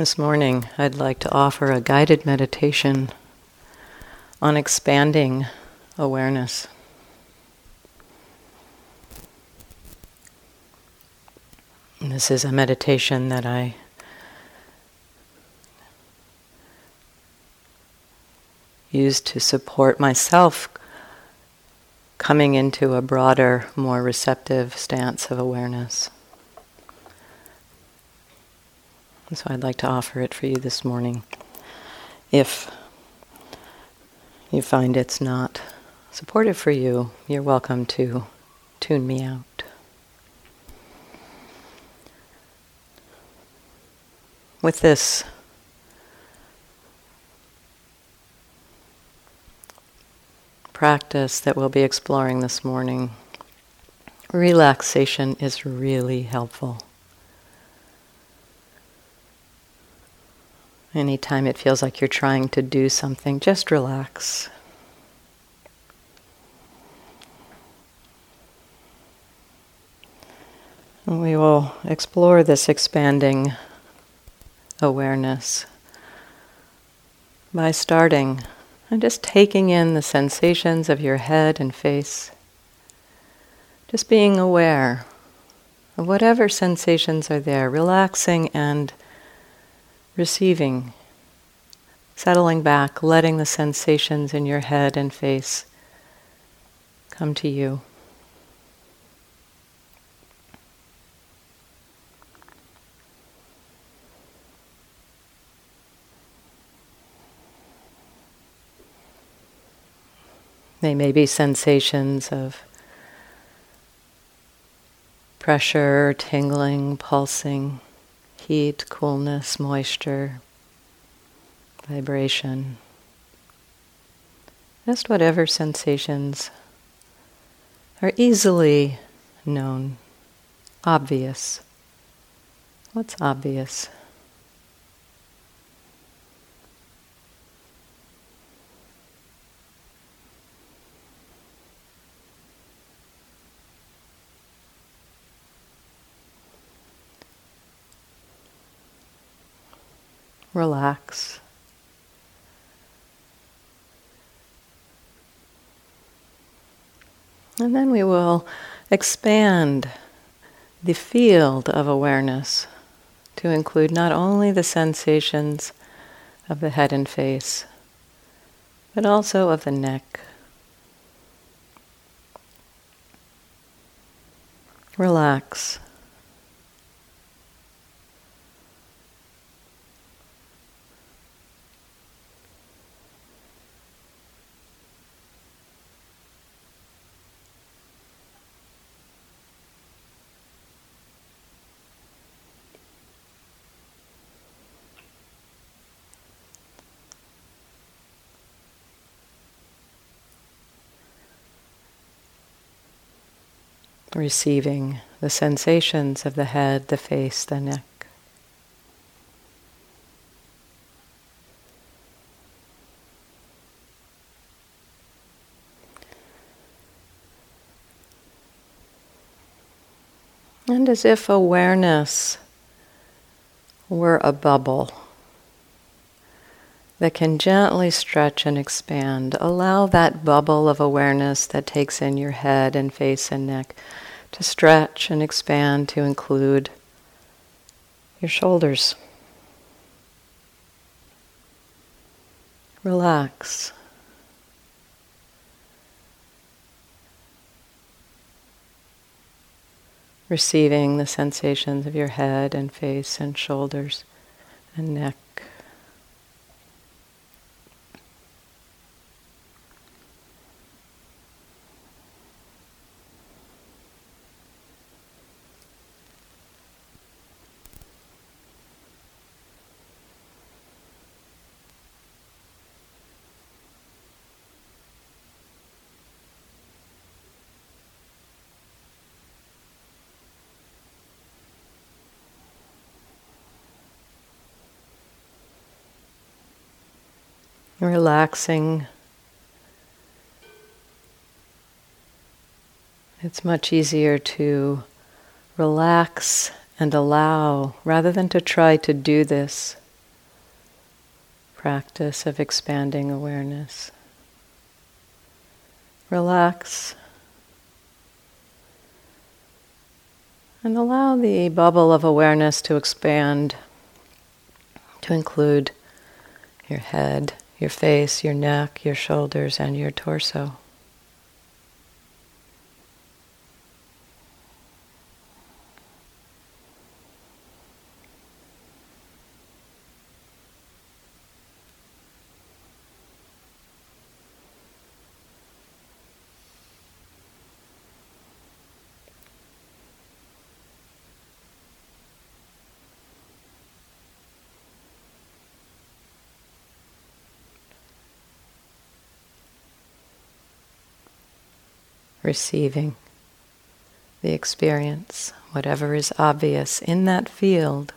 This morning, I'd like to offer a guided meditation on expanding awareness. This is a meditation that I use to support myself coming into a broader, more receptive stance of awareness. And so I'd like to offer it for you this morning. If you find it's not supportive for you, you're welcome to tune me out. With this practice that we'll be exploring this morning, relaxation is really helpful. Anytime it feels like you're trying to do something, just relax. We will explore this expanding awareness by starting and just taking in the sensations of your head and face. Just being aware of whatever sensations are there, relaxing and receiving, settling back, letting the sensations in your head and face come to you. They may be sensations of pressure, tingling, pulsing heat, coolness, moisture, vibration. Just whatever sensations are easily known, obvious. What's obvious? Relax. And then we will expand the field of awareness to include not only the sensations of the head and face, but also of the neck. Relax. Receiving the sensations of the head, the face, the neck. And as if awareness were a bubble that can gently stretch and expand, allow that bubble of awareness that takes in your head and face and neck to stretch and expand to include your shoulders. Relax. Receiving the sensations of your head and face and shoulders and neck. Relaxing. It's much easier to relax and allow rather than to try to do this. practice of expanding awareness. Relax and allow the bubble of awareness to expand to include your head, your face, your neck, your shoulders, and your torso. Receiving the experience, whatever is obvious in that field.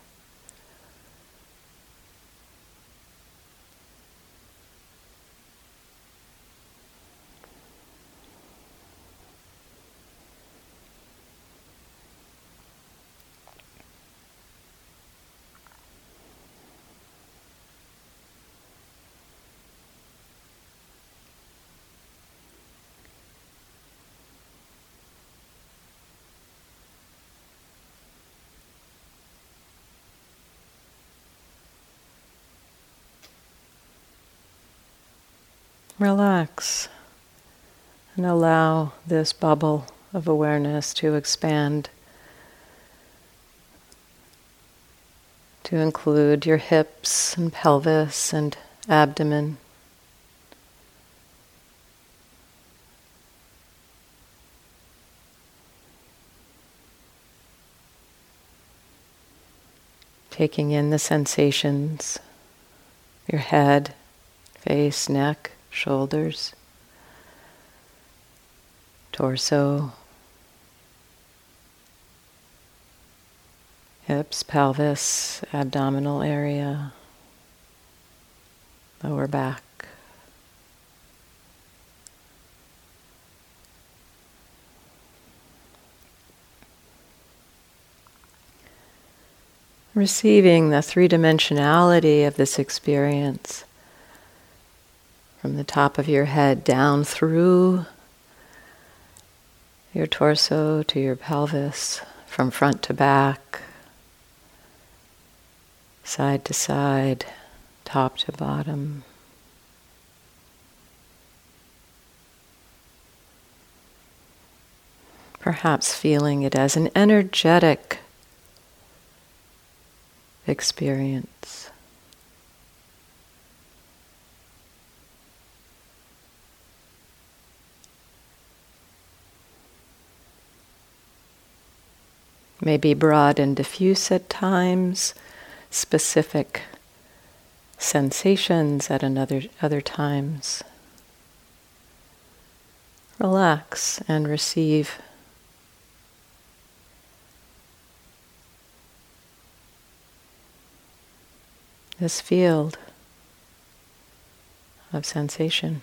Relax and allow this bubble of awareness to expand to include your hips and pelvis and abdomen. Taking in the sensations, your head, face, neck shoulders, torso, hips, pelvis, abdominal area, lower back. Receiving the three dimensionality of this experience from the top of your head down through your torso to your pelvis, from front to back, side to side, top to bottom. Perhaps feeling it as an energetic experience. May be broad and diffuse at times, specific sensations at another other times. Relax and receive. This field of sensation.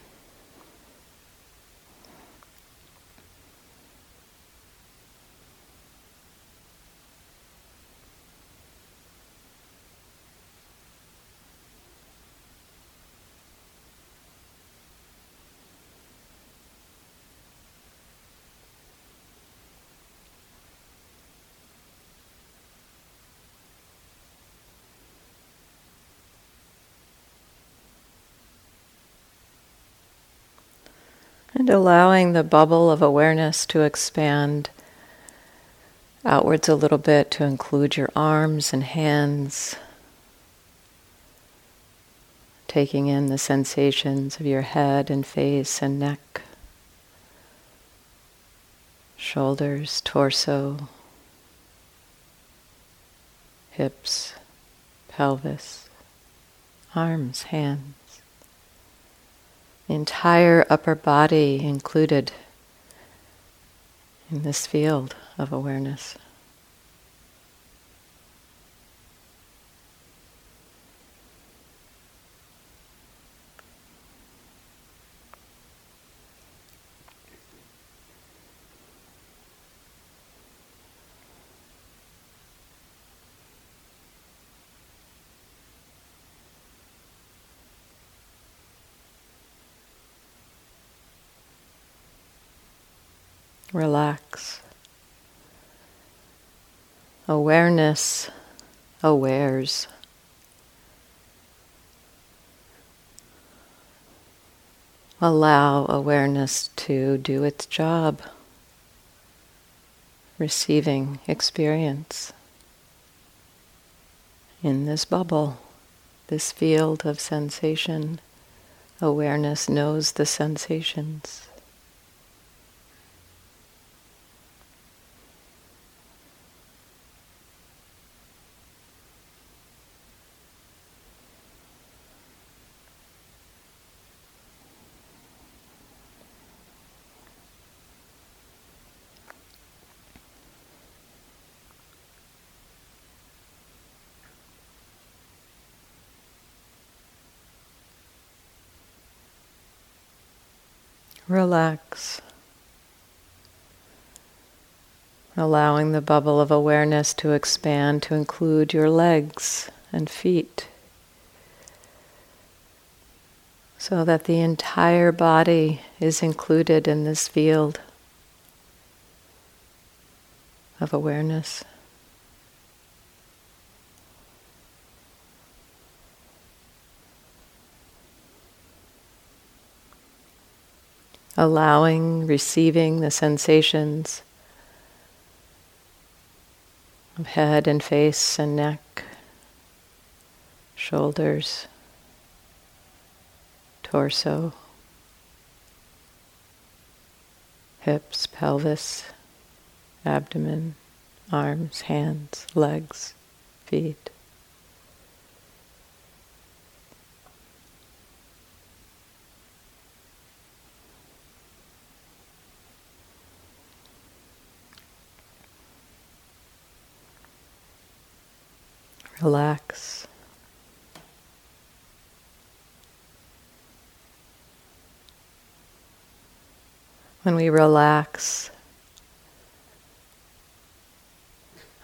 Allowing the bubble of awareness to expand outwards a little bit to include your arms and hands. Taking in the sensations of your head and face and neck, shoulders, torso, hips, pelvis, arms, hands entire upper body included in this field of awareness. Relax. Awareness awares. Allow awareness to do its job, receiving experience in this bubble, this field of sensation. Awareness knows the sensations. Relax. Allowing the bubble of awareness to expand to include your legs and feet. So that the entire body is included in this field of awareness. Allowing, receiving the sensations of head and face and neck, shoulders, torso, hips, pelvis, abdomen, arms, hands, legs, feet. Relax. When we relax,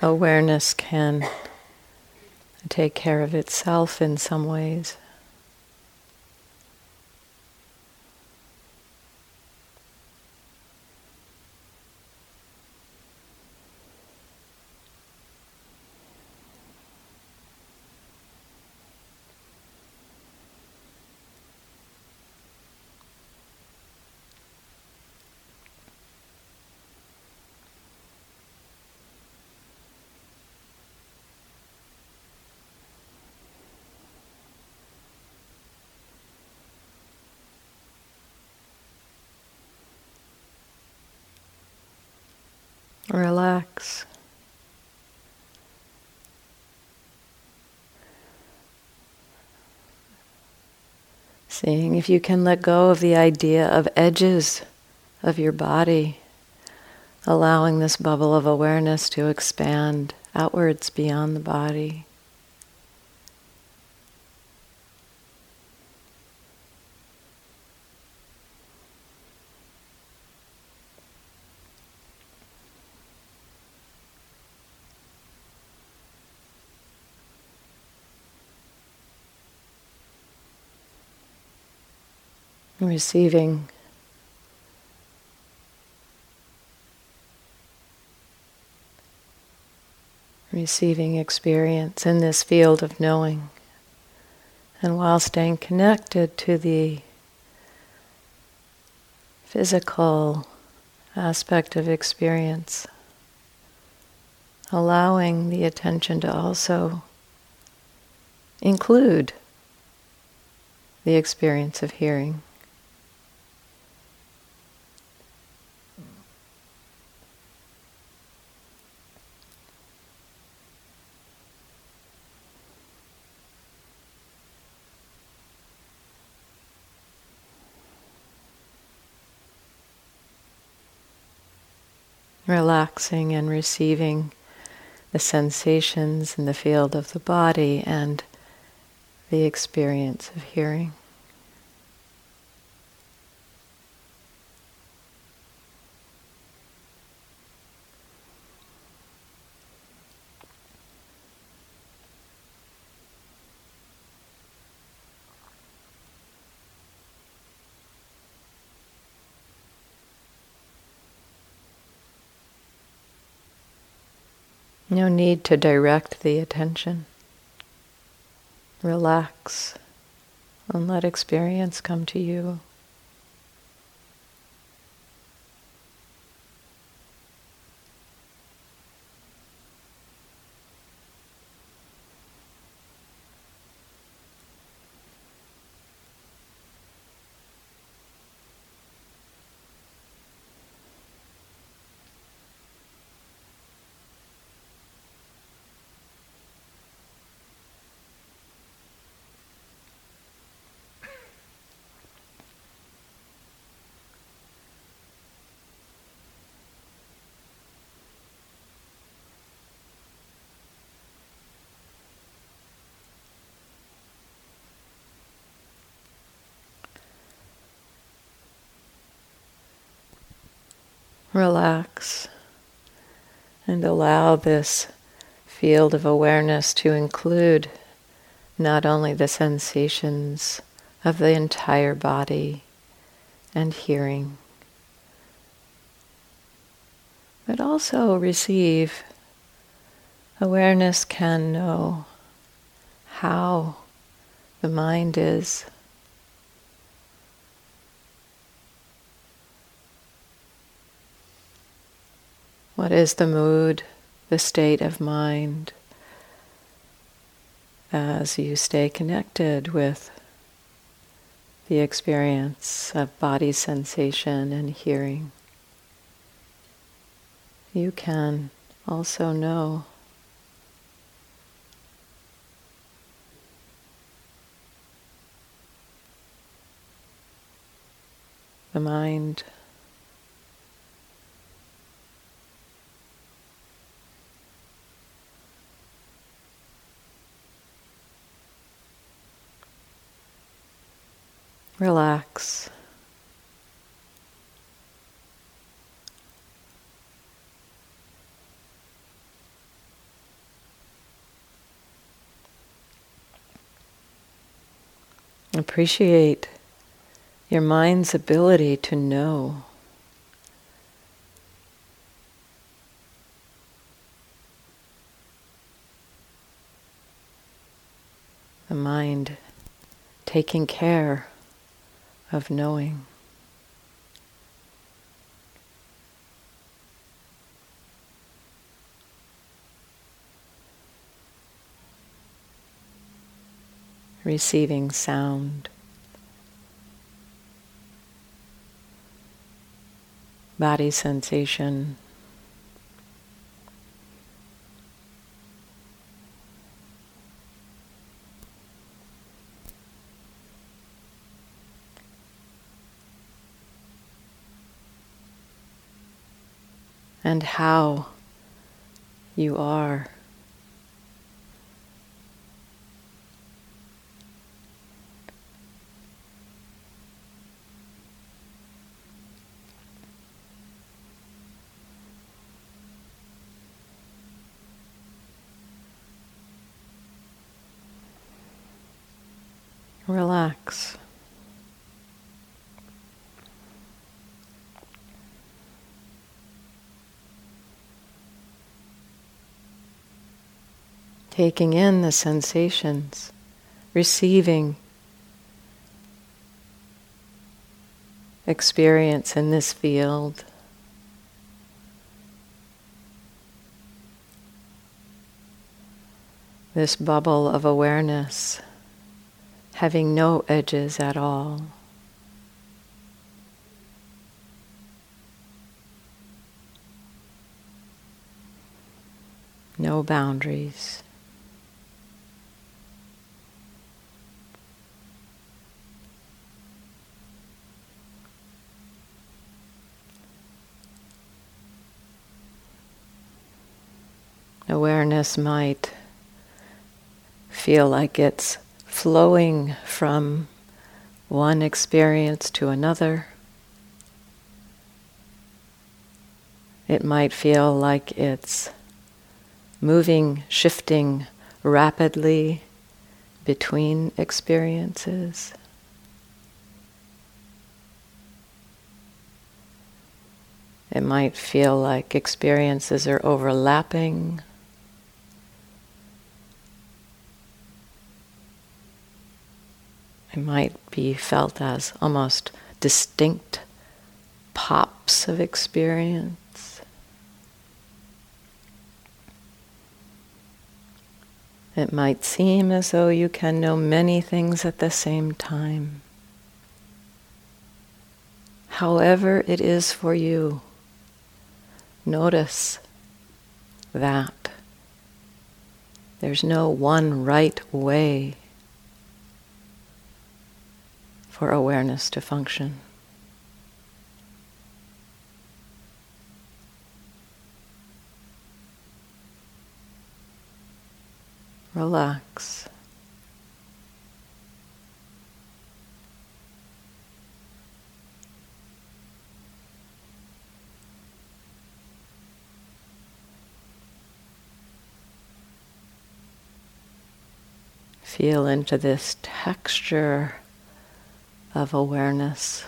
awareness can take care of itself in some ways. Relax. Seeing if you can let go of the idea of edges of your body, allowing this bubble of awareness to expand outwards beyond the body. Receiving. Receiving experience in this field of knowing. And while staying connected to the physical aspect of experience allowing the attention to also include the experience of hearing relaxing and receiving the sensations in the field of the body and the experience of hearing. No need to direct the attention. Relax and let experience come to you. Relax and allow this field of awareness to include not only the sensations of the entire body and hearing, but also receive awareness can know how the mind is What is the mood, the state of mind as you stay connected with the experience of body sensation and hearing? You can also know the mind Relax. Appreciate your mind's ability to know. The mind taking care of knowing. Receiving sound, body sensation. And how you are. Relax. Taking in the sensations, receiving experience in this field. This bubble of awareness having no edges at all. No boundaries. Awareness might feel like it's flowing from one experience to another. It might feel like it's moving, shifting rapidly between experiences. It might feel like experiences are overlapping It might be felt as almost distinct pops of experience. It might seem as though you can know many things at the same time. However, it is for you, notice that. There's no one right way for awareness to function. Relax. Feel into this texture of awareness,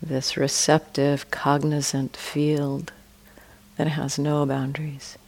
this receptive, cognizant field that has no boundaries.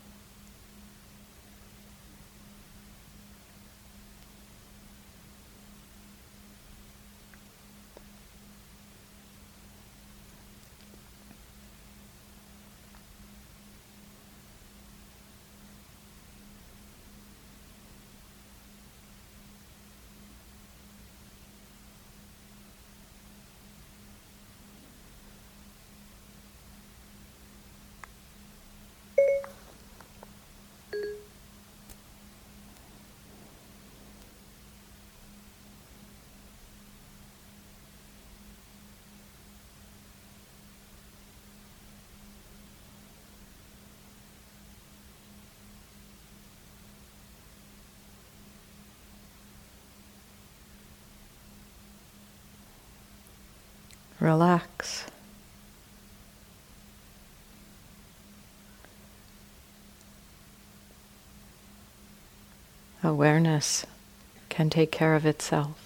Relax. Awareness can take care of itself.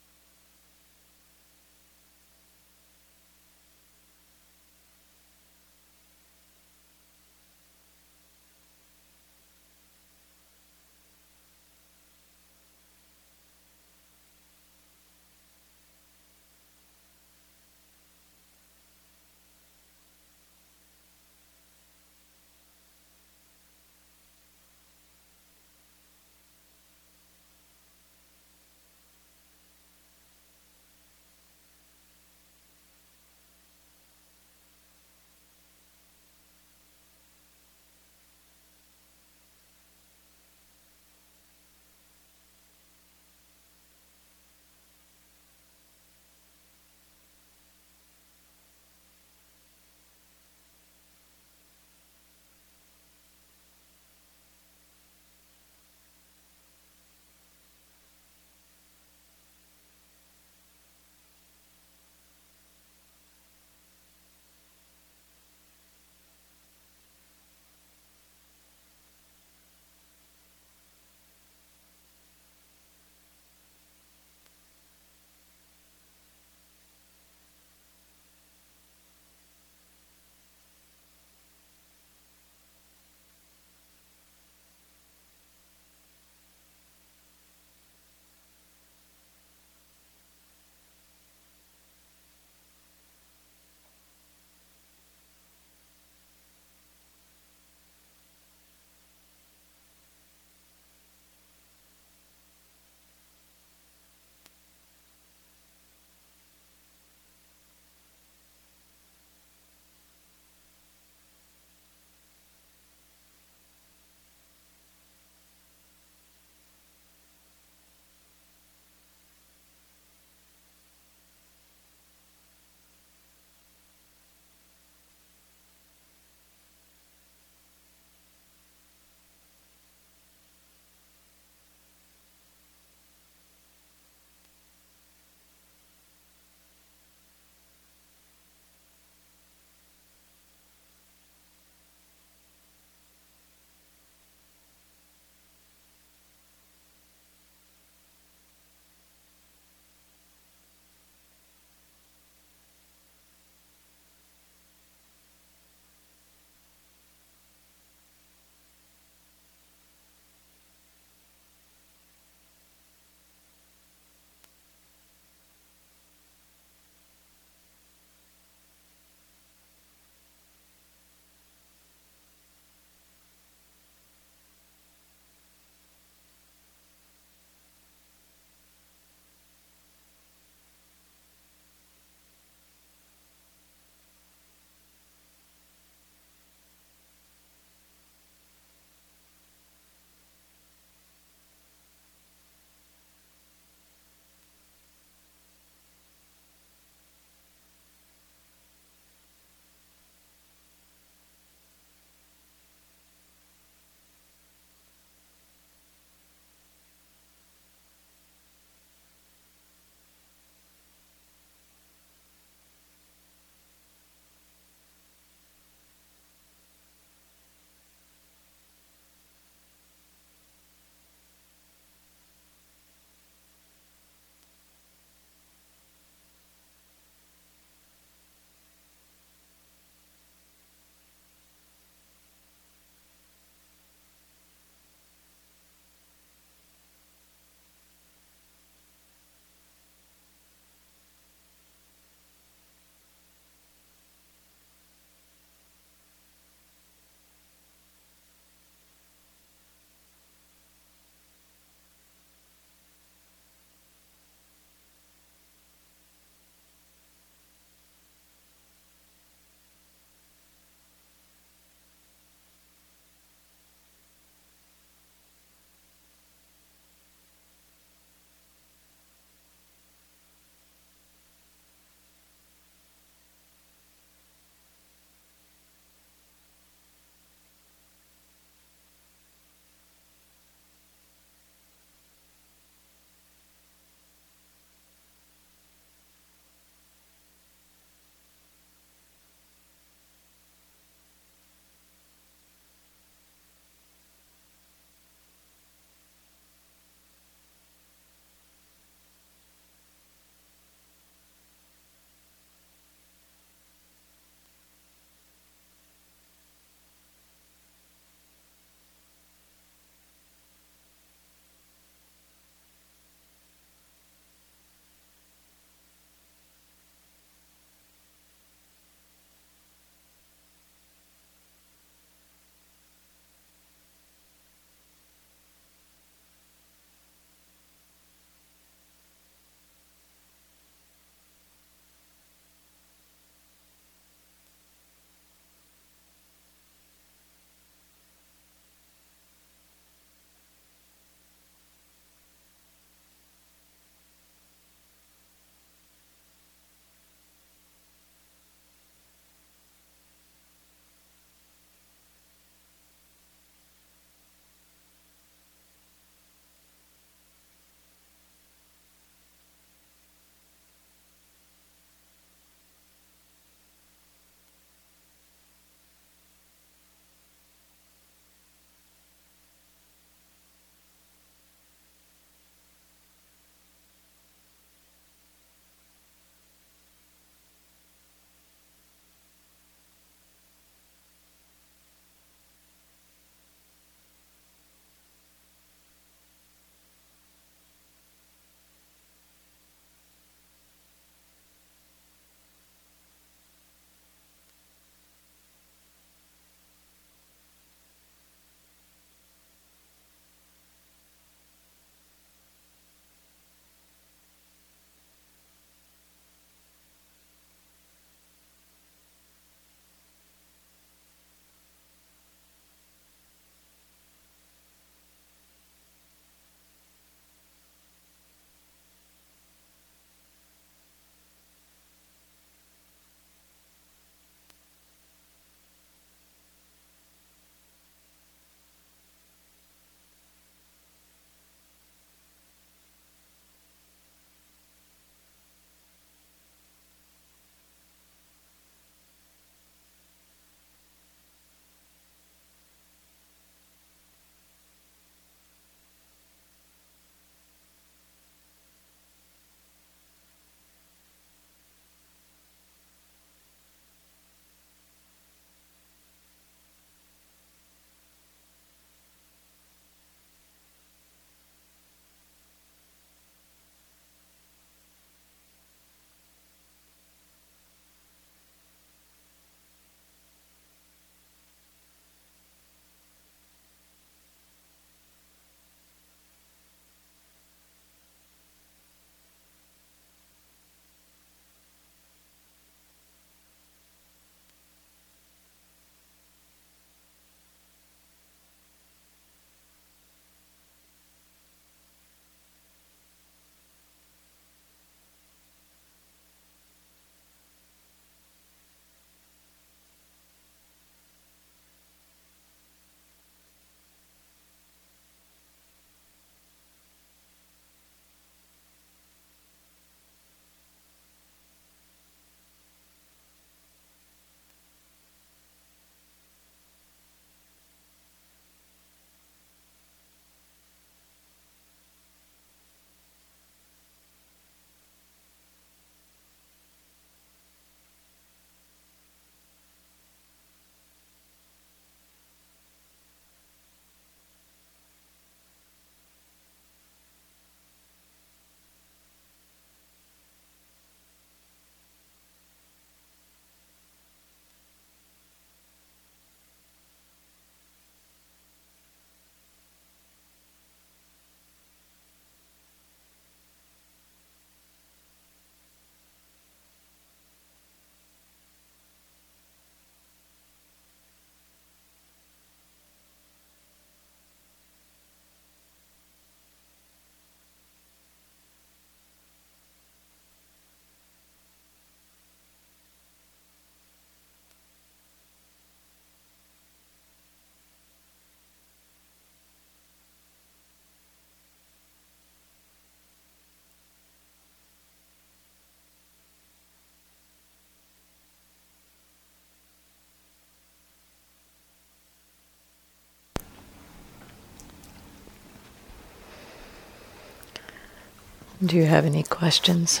Do you have any questions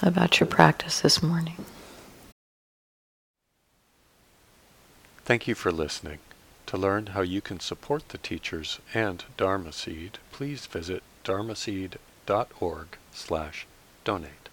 about your practice this morning? Thank you for listening. To learn how you can support the teachers and Dharma Seed, please visit dharmaseed.org slash donate.